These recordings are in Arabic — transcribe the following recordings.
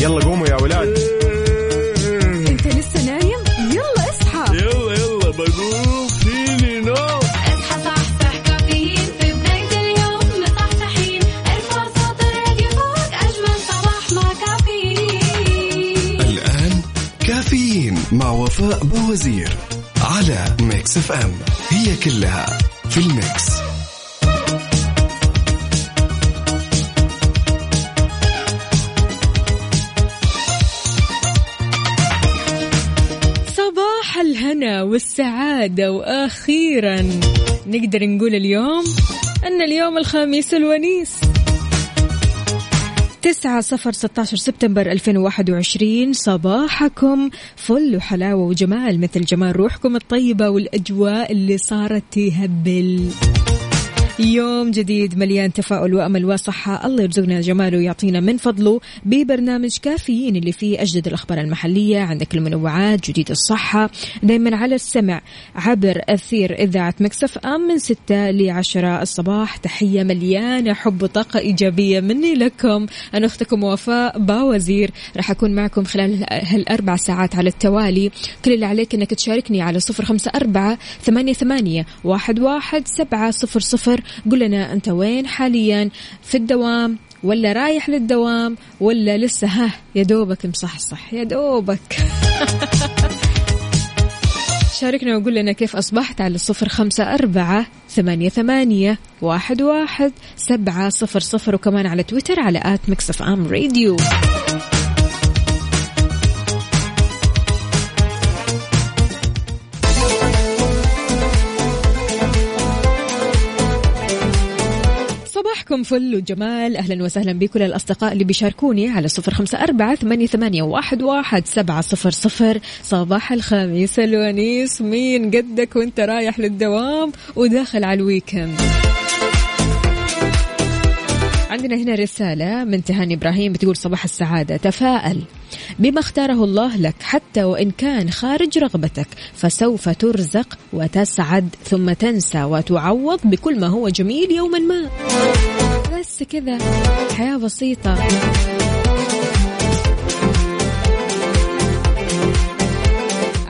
يلا قوموا يا ولاد. انت لسه نايم؟ يلا اصحى. يلا يلا بقوم. فيني نو اصحى صحصح كافيين. في بداية اليوم مصحصحين. ارفع صوت الراديو فوق أجمل صباح مع كافيين. الآن كافيين مع وفاء بوزير على Mix FM. هي كلها في ال mix. والسعادة وأخيرا نقدر نقول اليوم أن اليوم الخميس الونيس. تسعة صفر ستاشر سبتمبر 2021 صباحكم فل وحلاوة وجمال مثل جمال روحكم الطيبة والأجواء اللي صارت تهبل. يوم جديد مليان تفاؤل وأمل وصحة. الله يرزقنا جماله ويعطينا من فضله ببرنامج كافيين اللي فيه أجدد الأخبار المحلية عندك المنوعات جديد الصحة. دائما على السمع عبر أثير إذاعة مكسف أم من 6 ل 10 الصباح. تحية مليانة حب وطاقة إيجابية مني لكم. أنا أختكم وفاء باوزير. راح أكون معكم خلال هالأربع ساعات على التوالي. كل اللي عليك إنك تشاركني على صفر خمسة أربعة ثمانية ثمانية واحد واحد سبعة صفر صفر. قل لنا أنت وين حاليا؟ في الدوام ولا رايح للدوام ولا لسه؟ ها يا دوبك مصحصح يا دوبك. شاركنا وقول لنا كيف أصبحت على الصفر خمسة أربعة ثمانية ثمانية واحد واحد سبعة صفر صفر وكمان على تويتر على at Mix FM Radio. صباحكم فل وجمال. أهلا وسهلا بكل الأصدقاء اللي بيشاركوني على صفر خمسة أربعة ثمانية, ثمانية واحد, واحد سبعة صفر صفر. صباح الخميس الونيس مين قدك وانت رايح للدوام وداخل على ال weekend. عندنا هنا رسالة من تهاني إبراهيم بتقول صباح السعادة تفائل بما اختاره الله لك حتى وإن كان خارج رغبتك فسوف ترزق وتسعد ثم تنسى وتعوض بكل ما هو جميل يوما ما. بس كذا حياة بسيطة.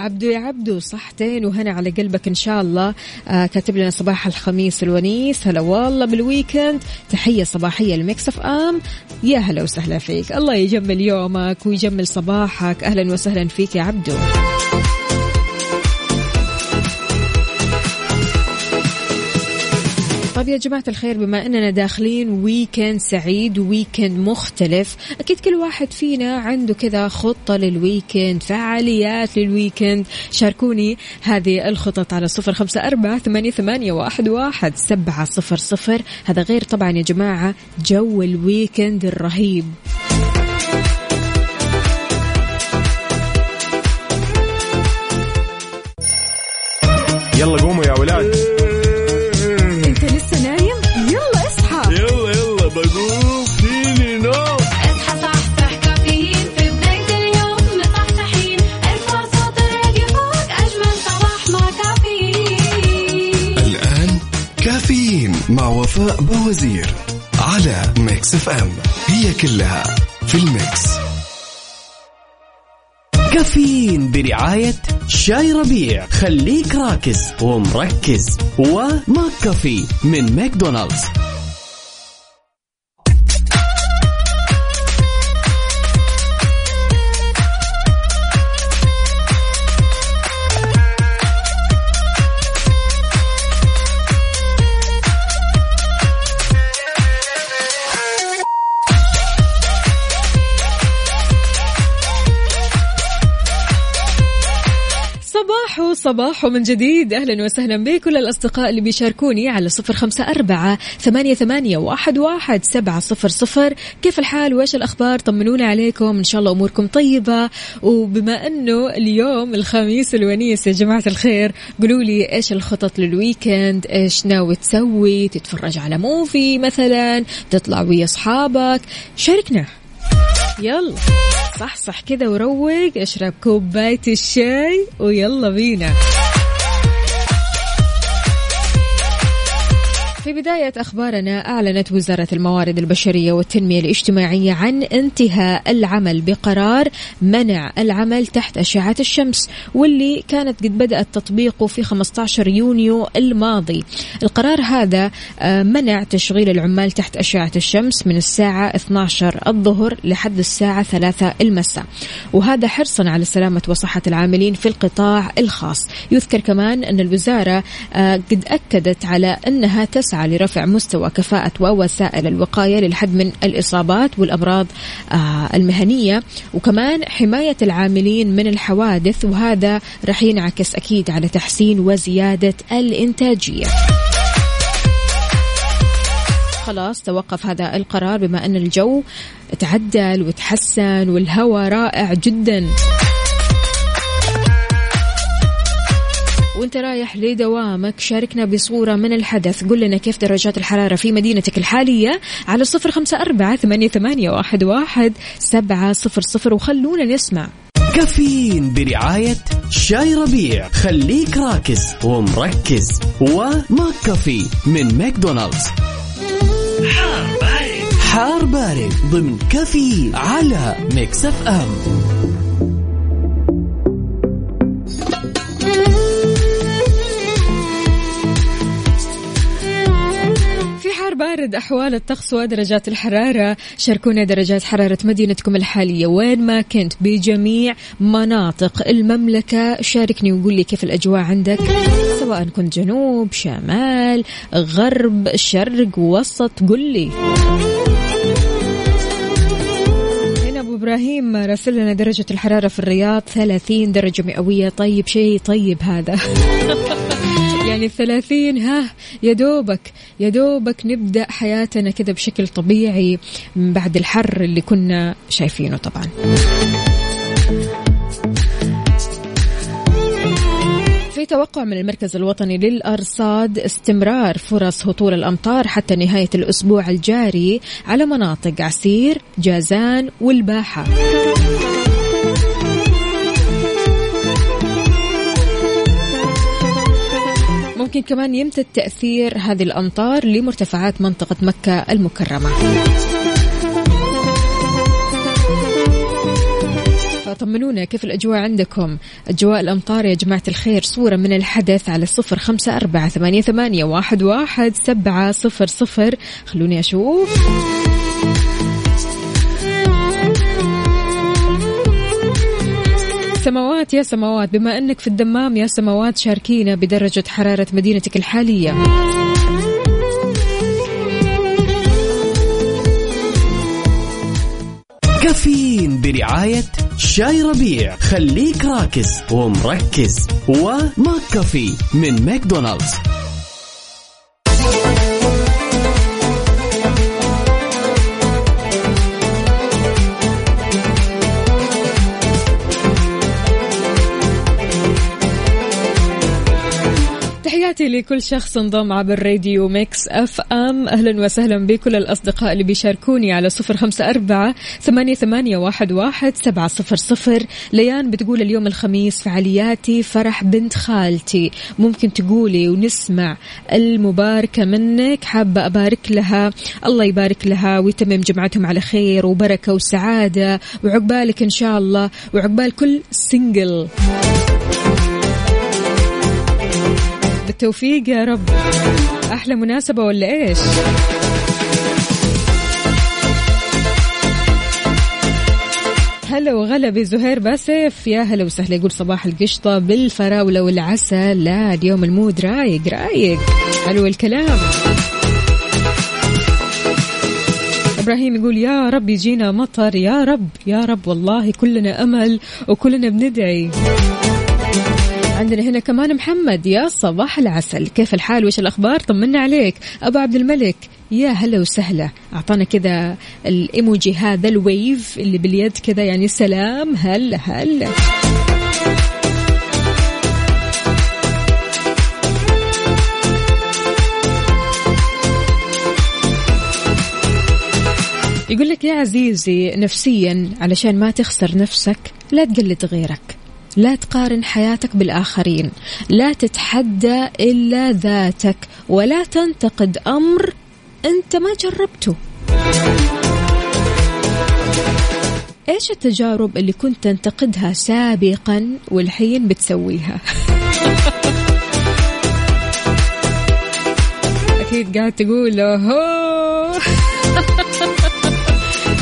عبدو يا عبدو صحتين وهنا على قلبك إن شاء الله. آه كاتب لنا صباح الخميس الونيس. هلا والله بال weekend تحية صباحية ل Mix FM. يا هلا وسهلا فيك. الله يجمل يومك ويجمل صباحك. أهلا وسهلا فيك يا عبدو. طيب يا جماعة الخير بما أننا داخلين weekend سعيد weekend مختلف أكيد كل واحد فينا عنده كذا خطة لل weekend فعاليات لل weekend شاركوني هذه الخطط على صفر خمسة أربعة ثمانية, ثمانية واحد, واحد سبعة صفر صفر. هذا غير طبعا يا جماعة جو الويكند الرهيب. يلا قوموا يا ولاد. مع وفاء بوزير على Mix FM هي كلها في ال mix. كافيين برعاية شاي ربيع. خليك راكز ومركز. و McCafé من ماكدونالدز. صباحو صباحو من جديد. أهلا وسهلا بكل الأصدقاء اللي بيشاركوني على صفر خمسة أربعة ثمانية, ثمانية واحد, واحد سبعة صفر صفر. كيف الحال؟ وإيش الأخبار؟ طمنونا عليكم. إن شاء الله أموركم طيبة. وبما أنه اليوم الخميس الونيس يا جماعة الخير قولوا لي إيش الخطط لل weekend؟ إيش ناوي تسوي؟ تتفرج على movie مثلا؟ تطلع ويا أصحابك؟ شاركنا. يلا. صح صح كذا وروق اشرب كوباية الشاي ويلا بينا. في بداية أخبارنا أعلنت وزارة الموارد البشرية والتنمية الاجتماعية عن انتهاء العمل بقرار منع العمل تحت أشعة الشمس واللي كانت قد بدأت تطبيقه في 15 يونيو الماضي. القرار هذا آه، منع تشغيل العمال تحت أشعة الشمس من الساعة 12 الظهر لحد الساعة 3 المساء. وهذا حرصا على سلامة وصحة العاملين في القطاع الخاص. يذكر كمان أن الوزارة آه، قد أكدت على أنها تسعى لرفع مستوى كفاءة ووسائل الوقاية للحد من الإصابات والأمراض آه، المهنية وكمان حماية العاملين من الحوادث وهذا رح ينعكس أكيد على تحسين وزيادة الإنتاجية. خلاص توقف هذا القرار بما أن الجو تعدل وتحسن والهواء رائع جدا. وانت رايح لدوامك شاركنا بصورة من الحدث. قل لنا كيف درجات الحرارة في مدينتك الحالية على صفر خمسة أربعة ثمانية, واحد, سبعة صفر صفر. وخلونا نسمع. كافيين برعاية شاي ربيع. خليك راكز ومركز. وماك كافي من ماكدونالدز. حار بارد. حار بارد ضمن كافيين على Mix FM. بارد أحوال الطقس ودرجات الحرارة. شاركونا درجات حرارة مدينتكم الحالية. وين ما كنت بجميع مناطق المملكة. شاركني وقول لي كيف الأجواء عندك. سواء كنت جنوب شمال غرب شرق وسط قل لي. إبراهيم راسل لنا درجة الحرارة في الرياض. 30 درجة مئوية. طيب شيء طيب هذا. يعني الثلاثين ها يا دوبك يا دوبك نبدأ حياتنا كذا بشكل طبيعي من بعد الحر اللي كنا شايفينه طبعا. في توقع من المركز الوطني للأرصاد استمرار فرص هطول الأمطار حتى نهاية الأسبوع الجاري على مناطق عسير جازان والباحة. ممكن كمان يمتد تأثير هذه الأمطار لمرتفعات منطقة مكة المكرمة. طمنونا كيف الأجواء عندكم؟ أجواء الأمطار يا جماعة الخير صورة من الحدث على الصفر خمسة أربعة ثمانية, ثمانية واحد, واحد سبعة صفر صفر. خلوني أشوف. سماوات يا سماوات بما أنك في الدمام يا سماوات شاركينا بدرجة حرارة مدينتك الحالية. كافيين برعاية شاي ربيع. خليك راكز ومركز. و McCafé من ماكدونالدز. تحياتي لكل شخص انضم عبر راديو Mix FM. أهلا وسهلا بكل الأصدقاء اللي بيشاركوني على صفر خمسة أربعة ثمانية, ثمانية واحد, واحد سبعة صفر صفر. ليان بتقول اليوم الخميس فعالياتي فرح بنت خالتي. ممكن تقولي ونسمع المباركة منك. حابة أبارك لها. الله يبارك لها ويتمم جمعتهم على خير وبركة وسعادة. وعقبالك إن شاء الله. وعقبال كل سنجل بالتوفيق يا رب. أحلى مناسبة ولا إيش؟ هلا وغلا بزهير باسف. يا هلا وسهلا. يقول صباح القشطة بالفراولة والعسل. لا اليوم المود رايق رايق. حلو الكلام. إبراهيم يقول يا رب يجينا مطر يا رب يا رب والله كلنا أمل وكلنا بندعي. عندنا هنا كمان محمد يا صباح العسل. كيف الحال؟ وش الأخبار؟ طمنا عليك. أبو عبد الملك يا هلا وسهلا. أعطانا كذا الإيموجي هذا الويف اللي باليد كذا يعني سلام هلا هلا. يقول لك يا عزيزي نفسيا علشان ما تخسر نفسك لا تقلد غيرك. لا تقارن حياتك بالآخرين لا تتحدى إلا ذاتك ولا تنتقد أمر أنت ما جربته. إيش التجارب اللي كنت تنتقدها سابقا والحين بتسويها؟ أكيد قاعد تقول أوهو!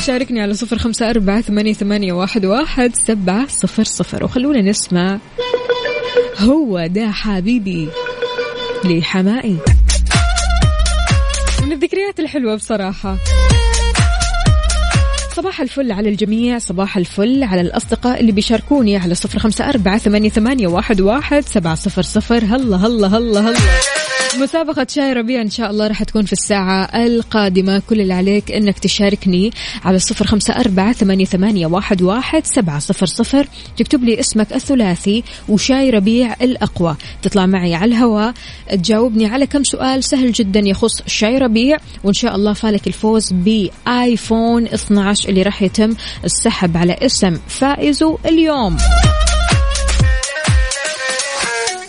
شاركني على صفر خمسة أربعة ثمانية, ثمانية واحد, واحد سبعة صفر صفر. وخلونا نسمع هو ده حبيبي لحمائي. من الذكريات الحلوة بصراحة. صباح الفل على الجميع صباح الفل على الأصدقاء اللي بيشاركوني على صفر خمسة أربعة ثمانية, ثمانية واحد, واحد سبعة صفر صفر. هلا هلا هلا هلا. مسابقة شاي ربيع إن شاء الله راح تكون في الساعة القادمة. كل اللي عليك إنك تشاركني على صفر خمسة أربعة ثمانية, ثمانية واحد, واحد سبعة صفر صفر. تكتب لي اسمك الثلاثي وشاي ربيع الأقوى. تطلع معي على الهواء تجاوبني على كم سؤال سهل جدا يخص شاي ربيع. وإن شاء الله فالك الفوز بآيفون 12 اللي راح يتم السحب على اسم فائزه اليوم.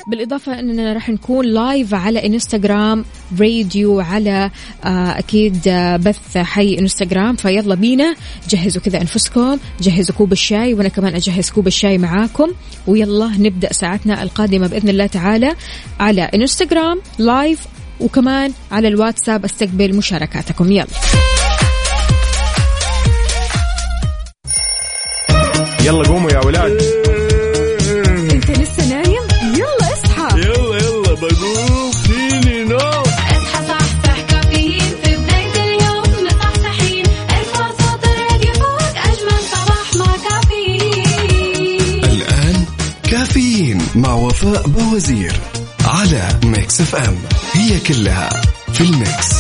بالإضافة أننا راح نكون لايف على إنستغرام راديو على آه، أكيد آه، بث حي إنستغرام فيلا بينا جهزوا كذا أنفسكم جهزوا كوب الشاي وأنا كمان أجهز كوب الشاي معاكم. ويلا نبدأ ساعتنا القادمة بإذن الله تعالى على إنستغرام لايف وكمان على الواتساب استقبل مشاركاتكم. يلا. يلا قوموا يا ولاد. وفاء بوزير على Mix FM. هي كلها في ال mix.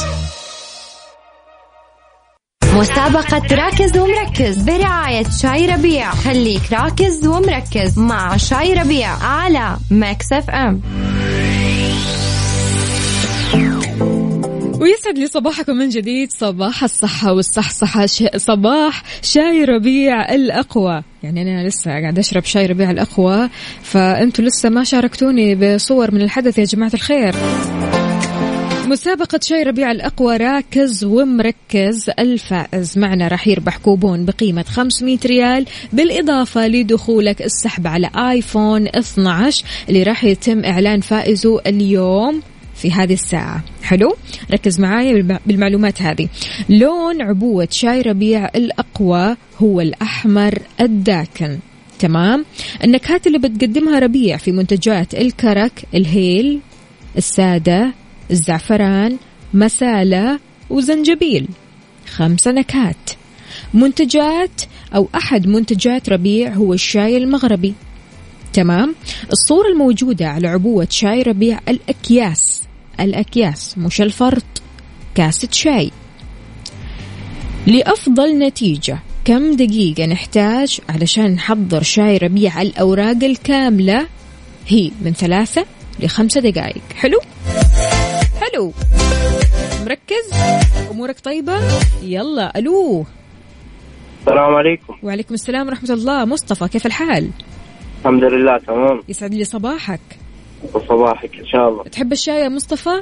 مسابقة راكز ومركز برعاية شاي ربيع. خليك راكز ومركز مع شاي ربيع على Mix FM. ويسعد لي صباحكم من جديد صباح الصحة والصحصحة. صباح شاي ربيع الأقوى يعني أنا لسه قاعد أشرب شاي ربيع الأقوى فأنتوا لسه ما شاركتوني بصور من الحدث يا جماعة الخير مسابقة شاي ربيع الأقوى راكز ومركز الفائز معنا راح يربح كوبون بقيمة 500 ريال بالإضافة لدخولك السحب على آيفون 12 اللي راح يتم إعلان فائزه اليوم في هذه الساعة. حلو؟ ركز معايا بالم- بالمعلومات هذه. لون عبوة شاي ربيع الأقوى هو الأحمر الداكن. تمام؟ النكهات اللي بتقدمها ربيع في منتجات الكرك الهيل السادة الزعفران مسالة وزنجبيل. خمسة نكهات. منتجات أو أحد منتجات ربيع هو الشاي المغربي. تمام. الصورة الموجودة على عبوة شاي ربيع الأكياس. الأكياس مش الفرط. كاسة شاي. لأفضل نتيجة كم دقيقة نحتاج علشان نحضر شاي ربيع الأوراق الكاملة؟ هي من ثلاثة لخمسة دقائق. حلو؟ حلو. مركز؟ أمورك طيبة؟ يلا ألو. السلام عليكم. وعليكم السلام ورحمة الله. مصطفى كيف الحال؟ الحمد لله تمام. يسعد لي صباحك. وصباحك إن شاء الله. تحب الشاي يا مصطفى؟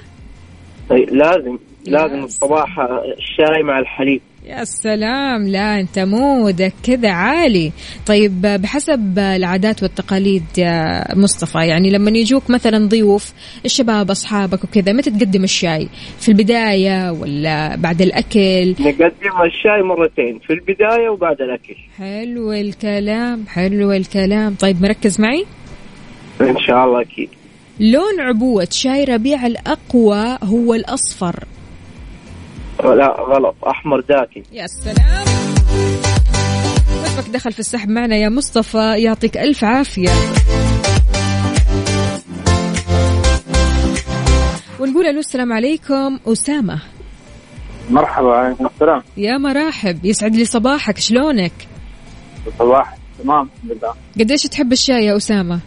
طيب لازم. لازم. الصباح الشاي مع الحليب. يا سلام لا انت مودك كذا عالي. طيب بحسب العادات والتقاليد يا مصطفى يعني لما يجوك مثلا ضيوف الشباب أصحابك وكذا متى تقدم الشاي؟ في البداية ولا بعد الأكل؟ نقدم الشاي مرتين في البداية وبعد الأكل. حلو الكلام حلو الكلام. طيب مركز معي؟ إن شاء الله أكيد. لون عبوة شاي ربيع الأقوى هو الأصفر. لا غلط. أحمر داكن. يا سلام. اسمك دخل في السحب معنا يا مصطفى. يعطيك ألف عافية. ونقول ألو السلام عليكم. أسامة. مرحبا عليكم السلام. يا مراحب. يسعد لي صباحك. شلونك؟ صباح. تمام الحمد لله. قديش تحب الشاي يا أسامة؟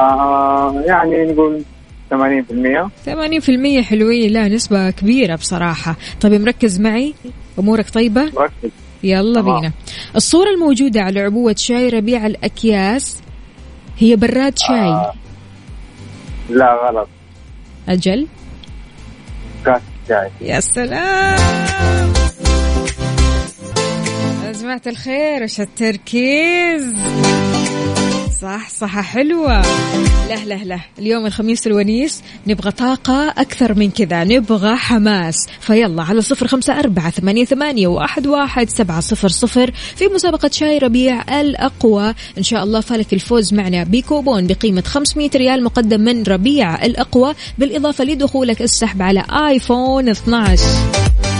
آه يعني نقول 80% 80% حلوين. لا نسبة كبيرة بصراحة. طيب مركز معي. أمورك طيبة؟ ركز يلا تمام. بينا. الصورة الموجودة على عبوة شاي ربيع الأكياس هي براد شاي. آه. لا غلط. أجل. كاس شاي. يا سلام. يا جماعة الخير وش التركيز؟ صح صح حلوة. لا لا لا. اليوم الخميس الونيس نبغى طاقة أكثر من كذا. نبغى حماس. فيلا على صفر خمسة أربعة ثمانية, ثمانية واحد, واحد سبعة صفر صفر في مسابقة شاي ربيع الأقوى. إن شاء الله فالك الفوز معنا بكوبون بقيمة 500 ريال مقدم من ربيع الأقوى بالإضافة لدخولك السحب على آيفون 12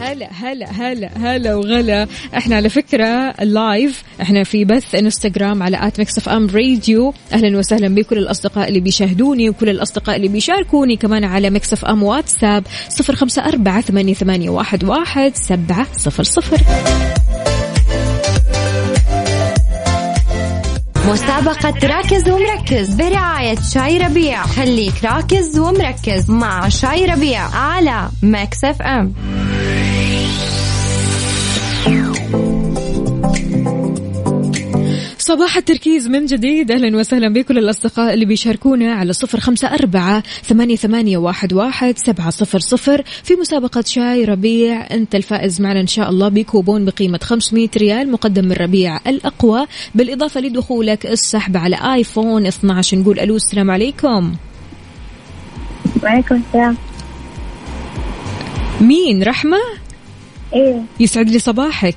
هلا هلا هلا هلا وغلا. إحنا على فكرة ال live إحنا في بث انستغرام على at Mix FM Radio أهلا وسهلا بكل الأصدقاء اللي بيشاهدوني وكل الأصدقاء اللي بيشاركوني كمان على Mix FM واتساب صفر خمسة أربعة ثمانية, ثمانية واحد, واحد سبعة صفر صفر. مسابقة راكز ومركز برعاية شاي ربيع. خليك راكز ومركز مع شاي ربيع على Mix FM. صباح التركيز من جديد. أهلا وسهلا بكل الأصدقاء اللي بيشاركونا على صفر خمسة أربعة ثمانية, ثمانية واحد, واحد سبعة صفر صفر. في مسابقة شاي ربيع أنت الفائز معنا إن شاء الله بكوبون بقيمة 500 ريال مقدم من ربيع الأقوى. بالإضافة لدخولك السحب على آيفون 12 نقول ألو السلام عليكم. وعليكم السلام. مين؟ رحمة؟ إيه. يسعد لي صباحك.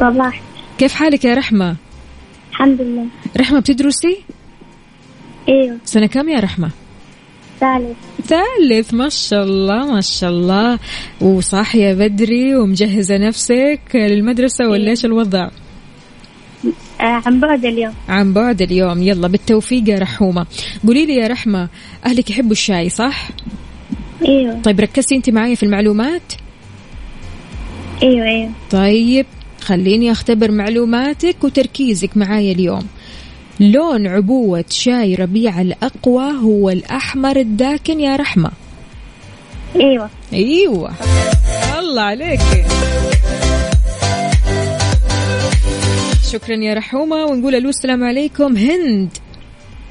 صباح كيف حالك يا رحمة؟ الحمد لله. رحمة بتدرسي؟ أيوه سنة كام يا رحمة؟ ثالث. ثالث ما شاء الله ما شاء الله. وصاحية بدري ومجهزة نفسك للمدرسة ولا إيش الوضع؟ آه عن بعد اليوم. عن بعد اليوم. يلا بالتوفيق يا رحومة. قولي لي يا رحمة أهلك يحبوا الشاي صح؟ أيوه طيب ركزتي أنت معايا في المعلومات؟ أيوه أيوه طيب خليني أختبر معلوماتك وتركيزك معايا اليوم. لون عبوة شاي ربيع الأقوى هو الأحمر الداكن يا رحمة. إيوه. إيوه. الله عليك. شكرا يا رحومة. ونقول ألو السلام عليكم. هند.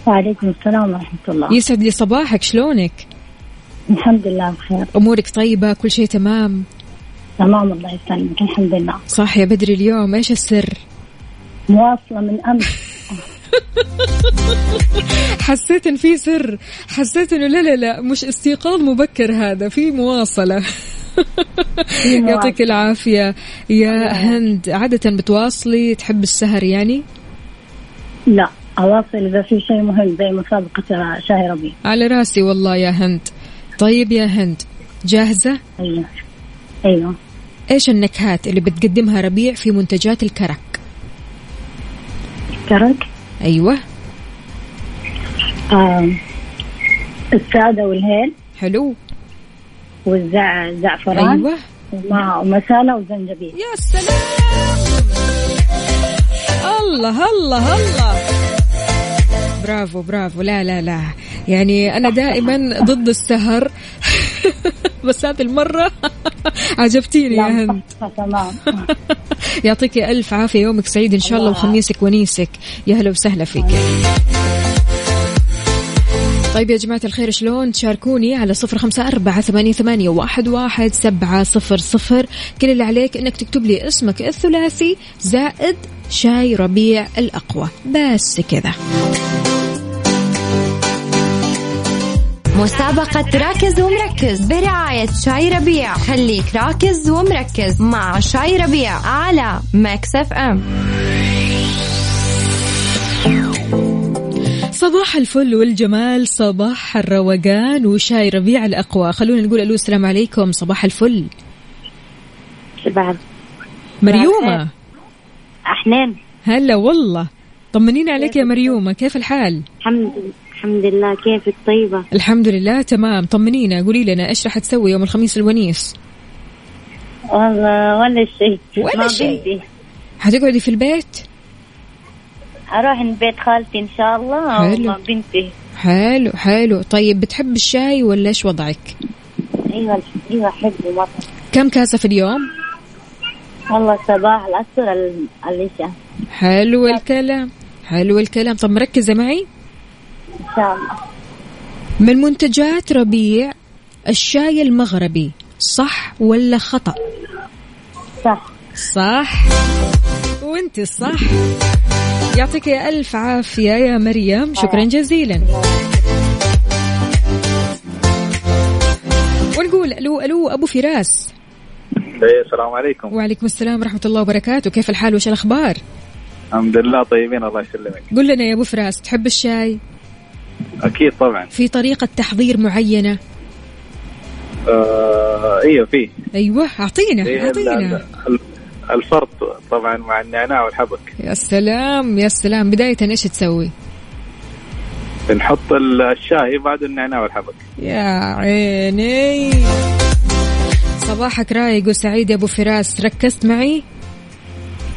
وعليكم السلام ورحمة الله. يسعد لي صباحك. شلونك؟ الحمد لله بخير. أمورك طيبة؟ كل شيء تمام؟ تمام الله يسلمك الحمد لله. صح يا بدري اليوم إيش السر؟ مواصلة من أمس. حسيت إن في سر حسيت إنه لا لا لا مش استيقاظ مبكر هذا في مواصلة. يعطيك العافية. يا هند عادة بتواصلي؟ تحب السهر يعني؟ لا أواصل إذا في شيء مهم زي مسابقة شاي ربيع. على رأسي والله يا هند. طيب يا هند جاهزة؟ أيوه. أيوه. إيش النكهات اللي بتقدمها ربيع في منتجات الكرك؟ كرك؟ أيوه. آه السادة والهيل. حلو. والزعفران أيوه. ومع ومسالة وزنجبيل. يا سلام. الله الله الله. برافو برافو. لا لا لا. يعني أنا دائما ضد السهر. بس هذه المرة. عجبتيني يا هند تمام. يعطيك ألف عافية يومك سعيد إن شاء الله وخميسك ونيسك. يا هلا وسهلا فيك. طيب يا جماعة الخير شلون؟ تشاركوني على صفر خمسة أربعة ثمانية, ثمانية واحد, واحد سبعة صفر صفر. كل اللي عليك إنك تكتب لي اسمك الثلاثي زائد شاي ربيع الأقوى. بس كذا. مسابقة راكز ومركز برعاية شاي ربيع. خليك راكز ومركز مع شاي ربيع على Mix FM. صباح الفل والجمال صباح الروقان وشاي ربيع الأقوى. خلونا نقول ألو السلام عليكم. صباح الفل. بعد مريومة. أحنان. هلا والله. طمنينا عليك يا مريومة. كيف الحال؟ الحمد الحمد لله كيفك طيبة الحمد لله تمام. طمنينا قولي لنا إيش راح تسوي يوم الخميس الونيس؟ والله ولا شيء. ولا شيء. حتقعدي في البيت؟ أروح بيت خالتي إن شاء الله حلو. مع بنتي. حلو حلو. طيب بتحب الشاي ولا إيش وضعك؟ أيوة أيوة أحبه مرة كم كاسة في اليوم؟ والله الصباح العصر ال- العشاء. حلو الكلام حلو الكلام. طب مركزة معي؟ شاء الله. من منتجات ربيع الشاي المغربي صح ولا خطأ؟ صح. صح. وأنت صح. يعطيك يا ألف عافية يا مريم. شكرا جزيلا. ونقول ألو ألو أبو فراس. إيه، السلام عليكم. وعليكم السلام ورحمة الله وبركاته. كيف الحال وش الأخبار؟ الحمد لله طيبين الله يسلمك. قل لنا يا أبو فراس تحب الشاي؟ أكيد طبعا. في طريقة تحضير معينة؟ آه أيوه فيه أيوة أعطينا إيه، ال- الفرط طبعا مع النعناع والحبك. يا سلام يا سلام. بداية إيش تسوي؟ بنحط ال- الشاي بعد النعناع والحبك. يا عيني. صباحك رايق وسعيد يا أبو فراس. ركزت معي؟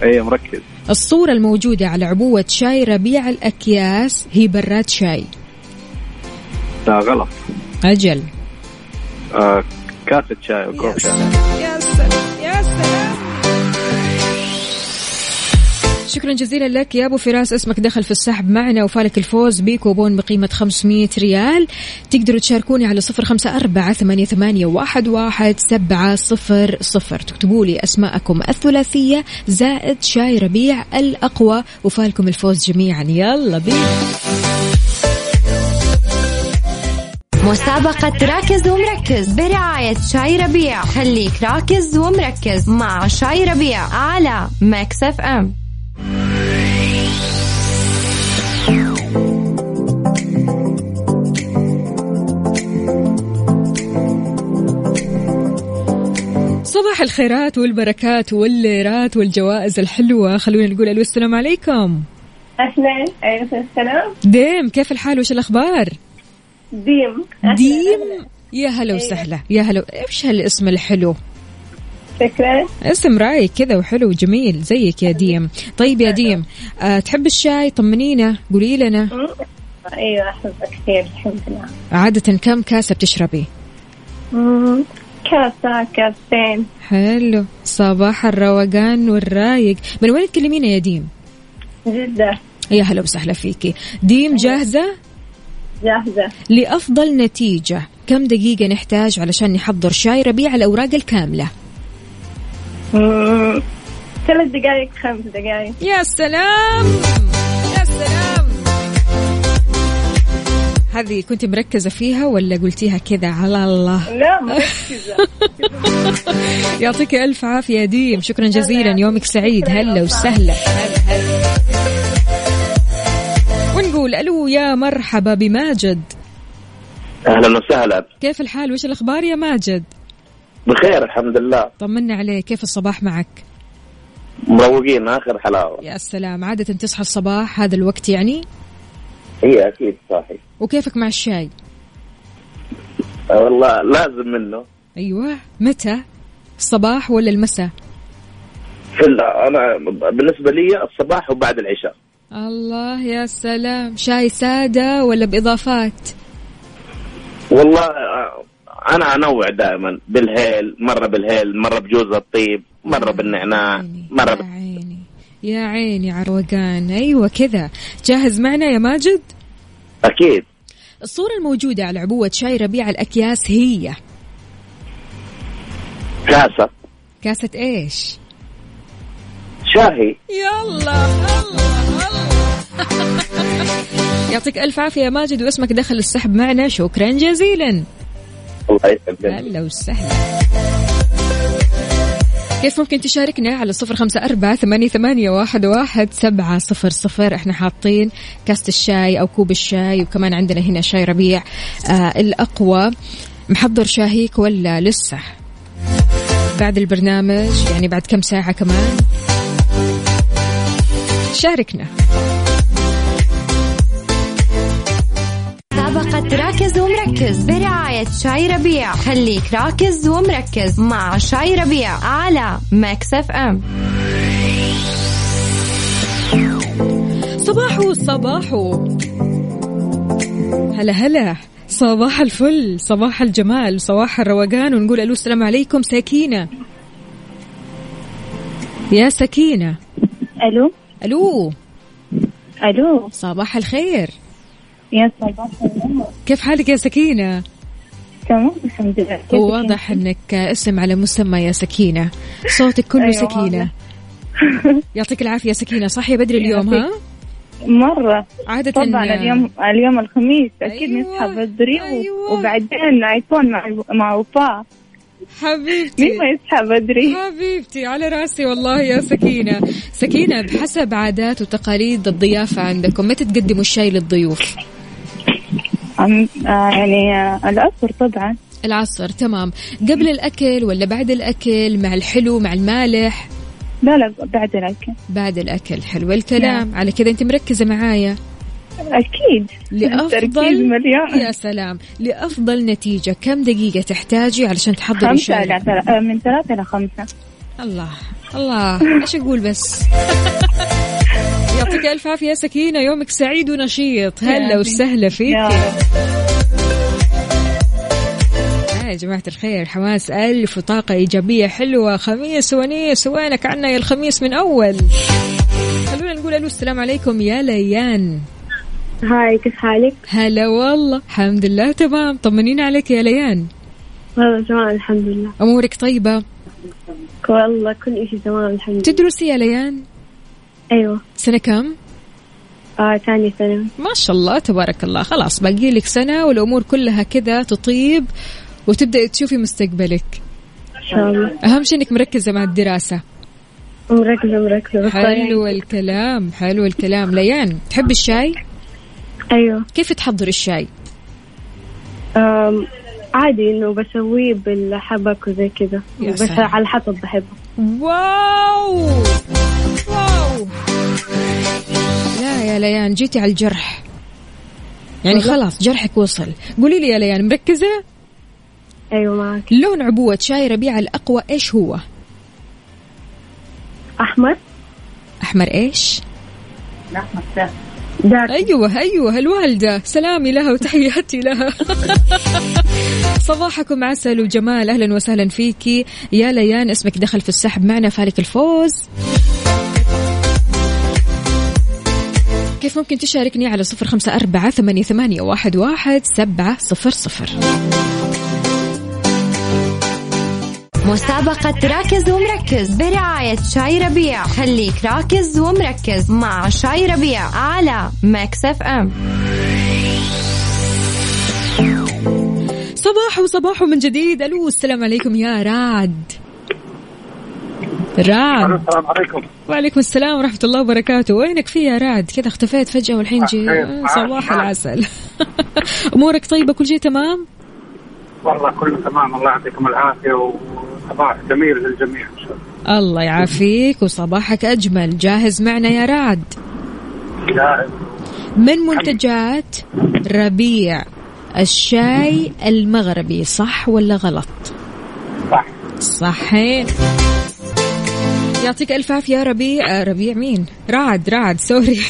اي مركز. الصورة الموجودة على عبوة شاي ربيع الأكياس هي براد شاي. لا غلط. أجل. آه كاسة شاي أو كوب شاي. يا سلام يا سلام شكرا جزيلا لك يا أبو فراس. اسمك دخل في السحب معنا وفالك الفوز بكوبون بقيمة 500 ريال. تقدروا تشاركوني على صفر خمسة أربعة ثمانية, ثمانية واحد, واحد سبعة صفر صفر. تكتبوا لي أسماءكم الثلاثية زائد شاي ربيع الأقوى. وفالكم الفوز جميعا. يلا بينا. مسابقة راكز ومركز برعاية شاي ربيع. خليك راكز ومركز مع شاي ربيع على Mix FM. صباح الخيرات والبركات والليرات والجوائز الحلوة. خلونا نقول ألو السلام عليكم. أهلا. عليكم السلام. ديم كيف الحال؟ وش الأخبار؟ ديم. ديم؟ يا هلا وسهلا يا هلا إيش هالاسم الحلو؟ شكرا اسم رايق كذا وحلو وجميل زيك يا ديم. طيب يا ديم أه تحب الشاي؟ طمنينا قولي لنا. أيوة أحبه كثير الحمد لله. عادة كم كاسة بتشربي. كاسة كاستين. حلو. صباح الروقان والرايق. من وين تكلمينا يا ديم؟ جدة. يا هلا وسهلا فيكي. ديم جاهزة؟ جاهزة لأفضل نتيجة. كم دقيقة نحتاج علشان نحضر شاي ربيع الأوراق الكاملة؟ مم. ثلاث دقائق خمس دقائق يا سلام! يا سلام! هذه كنت مركزة فيها ولا قلتيها كذا على الله؟ لا مركزة. يعطيك ألف عافية ديم. شكرا جزيلا. يومك سعيد. هلا وسهلا. ونقول ألو يا مرحبا بماجد. أهلا وسهلا. كيف الحال؟ وش الأخبار يا ماجد؟ بخير الحمد لله. طمنا عليك كيف الصباح معك؟ مروقين آخر حلاوة. يا سلام عادة تصحى الصباح هذا الوقت يعني؟ هي أكيد صحيح. وكيفك مع الشاي؟ والله لازم منه. أيوة. متى؟ الصباح ولا المساء؟ في ال- أنا بالنسبة لي الصباح وبعد العشاء. الله يا سلام. شاي سادة ولا بإضافات؟ والله أنا أنوع دائما بالهيل مرة بالهيل مرة بجوز الطيب مرة بالنعناع مرة يا. عيني يا عيني عروقان. أيوة كذا. جاهز معنا يا ماجد؟ أكيد. الصورة الموجودة على عبوة شاي ربيع الأكياس هي. كاسة. كاسة إيش؟ شاهي. يلا الله الله يعطيك ألف عافية يا ماجد واسمك دخل السحب معنا. شكرا جزيلا. الله يسعدك هلا وسهلا. كيف ممكن تشاركنا على صفر خمسة أربعة ثمانية, ثمانية واحد, واحد سبعة صفر صفر؟ إحنا حاطين كاسة الشاي أو كوب الشاي وكمان عندنا هنا شاي ربيع. آه الأقوى. محضر شاهيك ولا لسه؟ بعد البرنامج يعني بعد كم ساعة كمان. شاركنا. مسابقة راكز ومركز برعاية شاي ربيع. خليك راكز ومركز مع شاي ربيع على Mix FM. صباحو صباحو هلا هلا. صباح الفل. صباح الجمال. صباح الروقان. ونقول ألو السلام عليكم سكينة يا سكينة ألو. ألو. ألو. صباح الخير. يا صباح النور. كيف حالك يا سكينة؟ تمام الحمد لله. هو واضح إنك اسم على مسمى يا سكينة. صوتك كله أيوة سكينة. يعطيك العافية يا سكينة. صحي بدري اليوم ها؟ مرة. عادة طبعا اليوم اليوم الخميس. أكيد أيوة، نصحى بدري أيوة. وبعدين آيفون مع مع وفاء حبيبتي. مين ما يصحى بدري؟ حبيبتي على راسي والله يا سكينة. سكينة بحسب عادات وتقاليد الضيافة عندكم متى تقدموا الشاي للضيوف؟ آه يعني آه العصر طبعا. العصر تمام. قبل الأكل ولا بعد الأكل؟ مع الحلو مع المالح؟ لا لا بعد الأكل. بعد الأكل حلو الكلام. على كذا أنت مركزة معايا. تركيز لأفضل مليون يا سلام. لأفضل نتيجة. كم دقيقة تحتاجي علشان تحضري خمسة إلى آه، من ثلاثة إلى خمسة. الله. الله. إيش أقول بس؟ يعطيك ألف عافية يا سكينة. يومك سعيد ونشيط. هلا وسهلا فيك. آه يا جماعة الخير. حماس ألف وطاقة إيجابية حلوة. خميس ونيس. وينك عنا يا الخميس من أول؟ خلونا نقول ألو السلام عليكم. يا ليان. هاي كيف حالك؟ هلا والله الحمد لله تمام. طمنين عليك يا ليان. والله تمام الحمد لله. أمورك طيبة؟ والله كل شيء تمام الحمد لله. تدرسي يا ليان؟ أيوة. سنة كم؟ آه ثاني ثانوي. ما شاء الله تبارك الله. خلاص باقي لك سنة والأمور كلها كذا تطيب وتبدأ تشوفي مستقبلك. إن شاء الله. أهم شيء إنك مركزة مع الدراسة. مركزة مركزة. حلو الكلام حلو الكلام. ليان تحب الشاي؟ أيوة. كيف تحضر الشاي؟ عادي إنه بسويه بالحبق وزي كذا. بس. على حسب بحبه. واو! واو! لا يا ليان جيتي على الجرح. يعني خلاص جرحك وصل. قولي لي يا ليان مركزة؟ أيوة معك. لون عبوة شاي ربيع الأقوى إيش هو؟ أحمر. أحمر إيش؟ دارك أيوه أيوه الوالده سلامي لها وتحياتي لها. صباحكم عسل وجمال. أهلا وسهلا فيكي يا ليان اسمك دخل في السحب. معنا فالك الفوز. كيف ممكن تشاركني على صفر خمسة أربعة ثمانية, ثمانية واحد, واحد سبعة صفر صفر؟ مسابقة راكز ومركز برعاية شاي ربيع. خليك راكز ومركز مع شاي ربيع على Mix FM. صباح وصباح من جديد. ألو السلام عليكم يا رعد رعد السلام عليكم. وعليكم السلام ورحمة الله وبركاته. وينك في يا رعد كذا اختفيت فجأة والحين جي خير. صباح. العسل. أمورك طيبة؟ كل شيء تمام؟ والله كله تمام. الله يعطيكم العافية وصباح جميل للجميع إن شاء الله. الله يعافيك وصباحك أجمل. جاهز معنا يا رعد؟ جاهز. من منتجات ربيع؟ الشاي المغربي صح ولا غلط؟ صح. صحيح. يعطيك ألف عافية يا ربيع. آه، ربيع مين؟ رعد رعد سوري.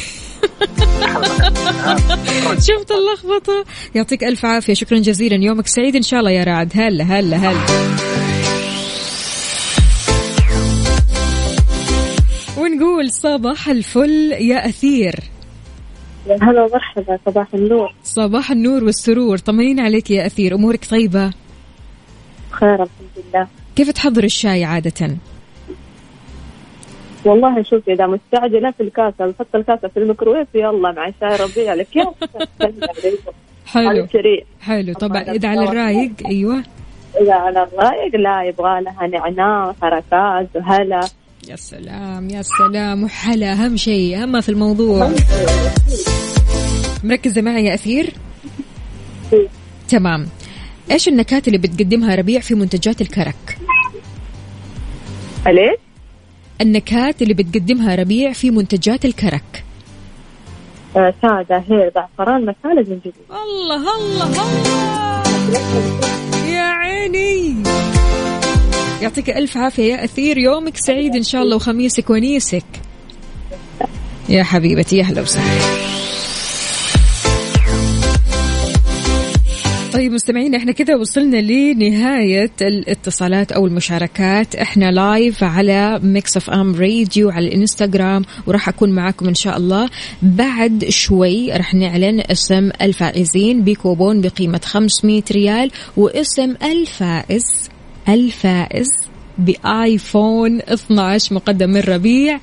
شفت اللخبطة؟ يعطيك ألف عافية. شكرا جزيلا. يومك سعيد إن شاء الله يا رعد. هلا هلا هلا. ونقول صباح الفل يا أثير. هلا مرحبا صباح النور. صباح النور والسرور طمنين عليك يا أثير أمورك طيبة؟ خير الحمد لله. كيف تحضر الشاي عادة؟ والله شوفي إذا مستعجلة في الكاسة بحط الكاسة في الميكروويف يلا مع شاي ربيع لك يا حلو. حلو. طبعا إذا على الرايق أيوة. إذا على الرايق لا يبغى لها نعناع حركات وهلا. يا سلام يا سلام وحلا أهم شيء أهم في الموضوع. مركزة معي يا أثير؟ تمام. إيش النكهات اللي بتقدمها ربيع في منتجات الكرك؟ ليش؟ النكهات اللي بتقدمها ربيع في منتجات الكرك. آه، سادة هيل زعفران مسالة زنجبيل. الله الله الله. يا عيني. يعطيك ألف عافية يا أثير. يومك سعيد إن شاء الله وخميسك ونيسك. يا حبيبتي يا أهلا وسهلا. طيب مستمعينا إحنا كذا وصلنا لنهاية الاتصالات أو المشاركات. إحنا live على Mix FM Radio على الانستغرام وراح أكون معاكم إن شاء الله. بعد شوي راح نعلن اسم الفائزين. بكوبون بقيمة 500 ريال واسم الفائز الفائز بآيفون 12 مقدم من ربيع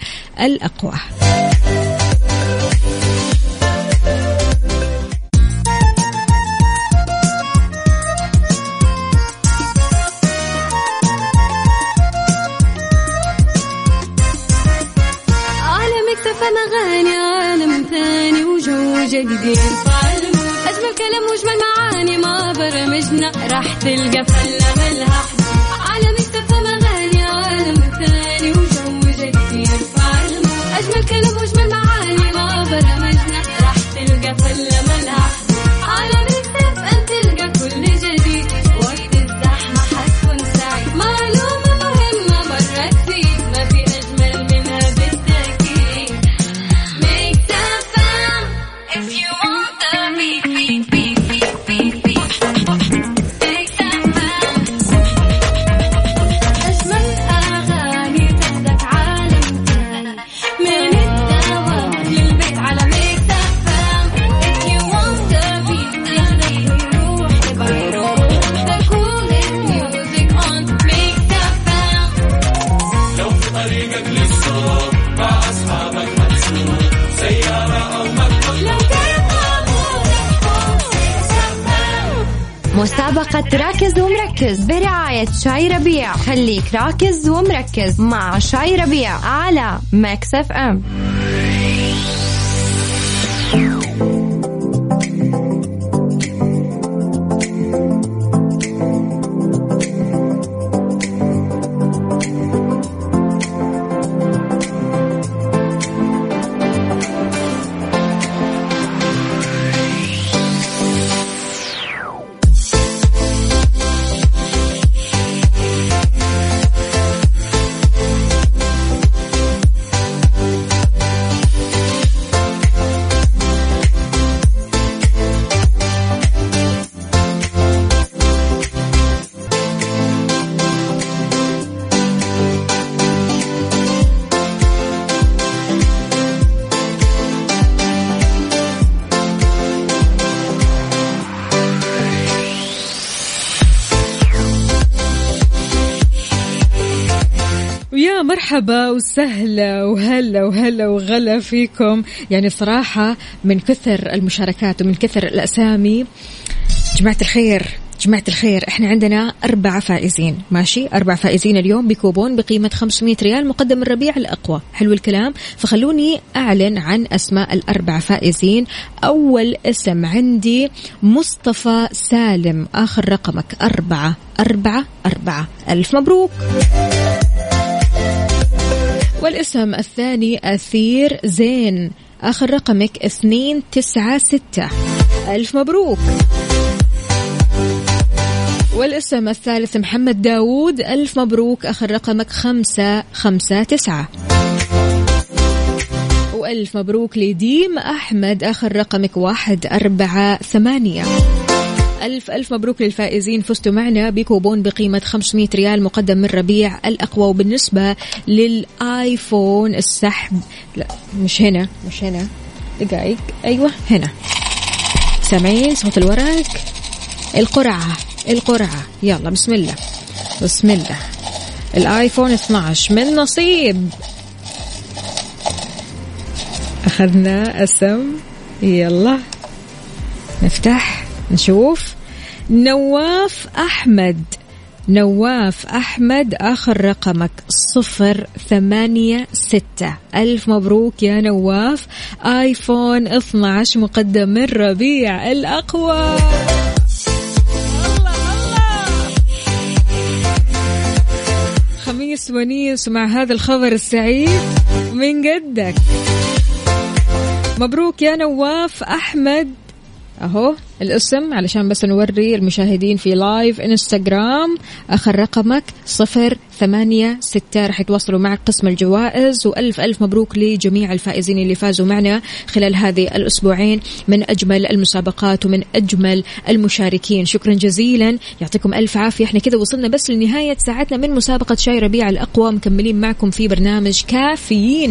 أغاني عالم ثاني وجو جديد. أجمل كلام وأجمل معاني ما برمجنا. راح تلقى فلة ملها حدود. أغاني عالم ثاني وجو جديد يرفع أجمل معاني ما برمجنا. راح تلقى فلة ملها راكز ومركز. برعاية شاي ربيع. خليك راكز ومركز مع شاي ربيع. على Mix FM. ويا مرحبا وسهلا وهلا وهلا وغلا فيكم. يعني صراحة من كثر المشاركات ومن كثر الأسامي جماعة الخير جماعة الخير إحنا عندنا أربعة فائزين ماشي؟ أربع فائزين اليوم بكوبون بقيمة 500 ريال مقدم من ربيع الأقوى. حلو الكلام؟ فخلوني أعلن عن أسماء الأربع فائزين. أول اسم عندي مصطفى سالم آخر رقمك أربعة أربعة أربعة. ألف مبروك. والاسم الثاني أثير زين. آخر رقمك اثنين تسعة ستة. ألف مبروك. والاسم الثالث محمد داوود. ألف مبروك. آخر رقمك خمسة خمسة تسعة. وألف مبروك لديم أحمد. آخر رقمك واحد أربعة ثمانية. ألف ألف مبروك للفائزين. فزتوا معنا بكوبون بقيمة 500 ريال مقدم من ربيع الأقوى وبالنسبة للآيفون السحب. لا مش هنا مش هنا. دقائق. أيوة هنا. سامعين صوت الورق؟ القرعة القرعة. يلا بسم الله بسم الله. الآيفون 12 من نصيب. أخذنا اسم يلا نفتح. نشوف. نواف أحمد. نواف أحمد آخر رقمك. صفر ثمانية ستة. ألف مبروك يا نواف. آيفون 12 مقدم من ربيع الأقوى خميس ونيس ومع هذا الخبر السعيد من قدك مبروك يا نواف. أحمد أهو الاسم علشان بس نوري المشاهدين في لايف انستغرام آخر رقمك صفر ثمانية ستة راح يتواصلوا معك قسم الجوائز. وألف ألف مبروك لجميع الفائزين اللي فازوا معنا خلال هذه الأسبوعين من أجمل المسابقات ومن أجمل المشاركين. شكرا جزيلا. يعطيكم ألف عافية. إحنا كذا وصلنا بس لنهاية ساعتنا من مسابقة شاي ربيع الأقوى. مكملين معكم في برنامج كافيين.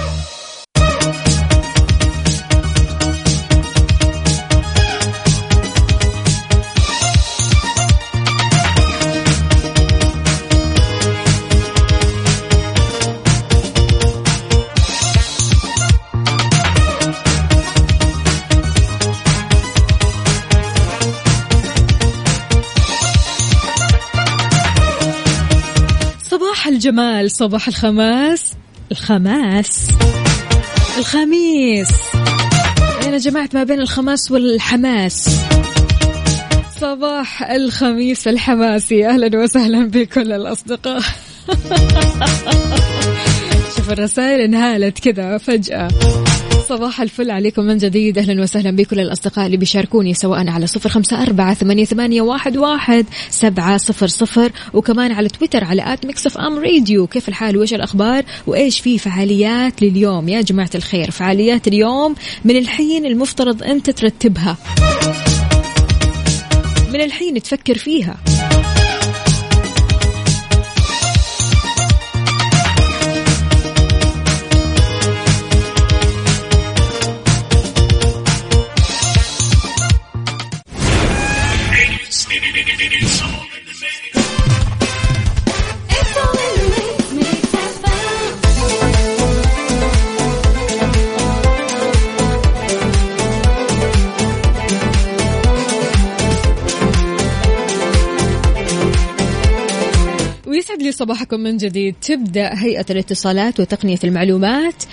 الجمال صباح الخماس. الخماس. الخميس. أنا جمعت ما بين الخماس والحماس؟ صباح الخميس الحماسي. أهلا وسهلا بكل الأصدقاء. شوف الرسائل انهالت كذا فجأة. صباح الفل عليكم من جديد. أهلا وسهلا بكل الأصدقاء اللي بيشاركوني سواء على صفر خمسة أربعة ثمانية, واحد, واحد سبعة صفر صفر وكمان على تويتر على at Mix FM Radio. كيف الحال؟ وإيش الأخبار؟ وإيش في فعاليات لليوم؟ يا جماعة الخير فعاليات اليوم من الحين المفترض أنت ترتبها من الحين تفكر فيها. ويسعد لي صباحكم من جديد. تبدأ هيئة الاتصالات وتقنية المعلومات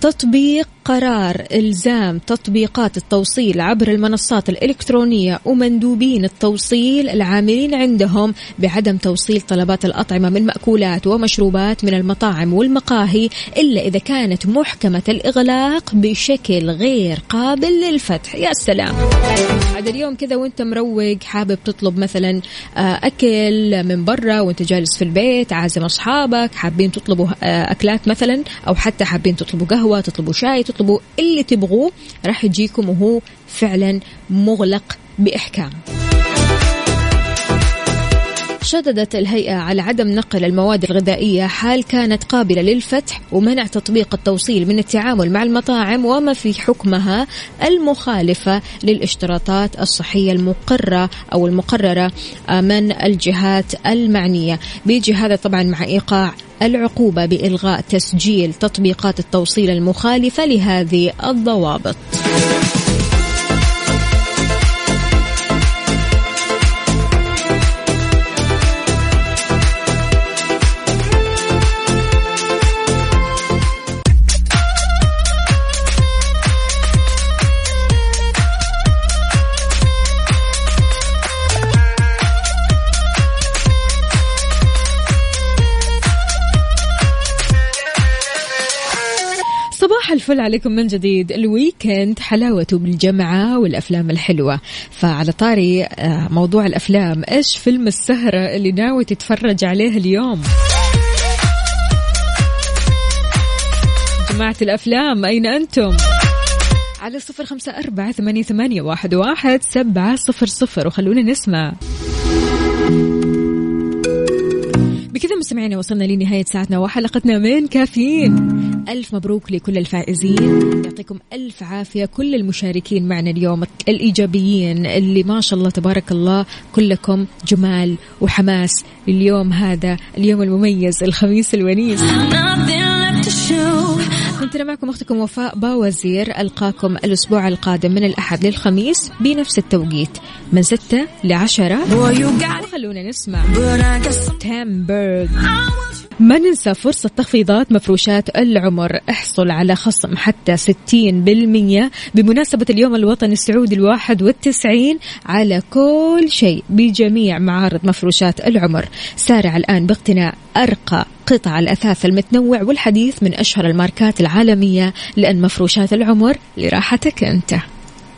تطبيق قرار إلزام تطبيقات التوصيل عبر المنصات الإلكترونية ومندوبين التوصيل العاملين عندهم بعدم توصيل طلبات الأطعمة من مأكولات ومشروبات من المطاعم والمقاهي إلا إذا كانت محكمة الإغلاق بشكل غير قابل للفتح. يا سلام. عاد اليوم كذا وانت مروق حابب تطلب مثلا آه، أكل من برا وانت جالس في البيت عازم أصحابك حابين تطلبوا آه، أكلات مثلا أو حتى حابين تطلبوا قهوة تطلبوا شاي تطلبوا اللي تبغوه راح يجيكم وهو فعلا مغلق بإحكام. شددت الهيئة على عدم نقل المواد الغذائية حال كانت قابلة للفتح ومنع تطبيق التوصيل من التعامل مع المطاعم وما في حكمها المخالفة للاشتراطات الصحية المقرة أو المقررة من الجهات المعنية. بيجي هذا طبعا مع إيقاع العقوبة بإلغاء تسجيل تطبيقات التوصيل المخالفة لهذه الضوابط. صباح الفل عليكم من جديد. الويكند حلاوته بالجمعة والأفلام الحلوة. فعلى طاري آه، موضوع الأفلام. إيش فيلم السهرة اللي ناوي تتفرج عليه اليوم؟ جماعة الأفلام أين أنتم؟ على صفر خمسة أربعة ثمانية, ثمانية واحد, واحد سبعة صفر صفر. وخلونا نسمع. بكذا مستمعينا وصلنا لنهاية ساعتنا وحلقتنا من كافيين. ألف مبروك لكل الفائزين. يعطيكم ألف عافية كل المشاركين معنا اليوم الإيجابيين اللي ما شاء الله تبارك الله كلكم جمال وحماس اليوم هذا اليوم المميز الخميس الونيس. كنت أنا معكم أختكم وفاء باوزير ألقاكم الأسبوع القادم من الأحد للخميس بنفس التوقيت من 6 ل 10 وخلونا نسمع. تامبرغ ما ننسى فرصة تخفيضات مفروشات العمر. احصل على خصم حتى 60% بمناسبة اليوم الوطني السعودي الواحد والتسعين على كل شيء بجميع معارض مفروشات العمر. سارع الآن باقتناء أرقى قطع الأثاث المتنوع والحديث من أشهر الماركات العالمية لأن مفروشات العمر لراحتك أنت.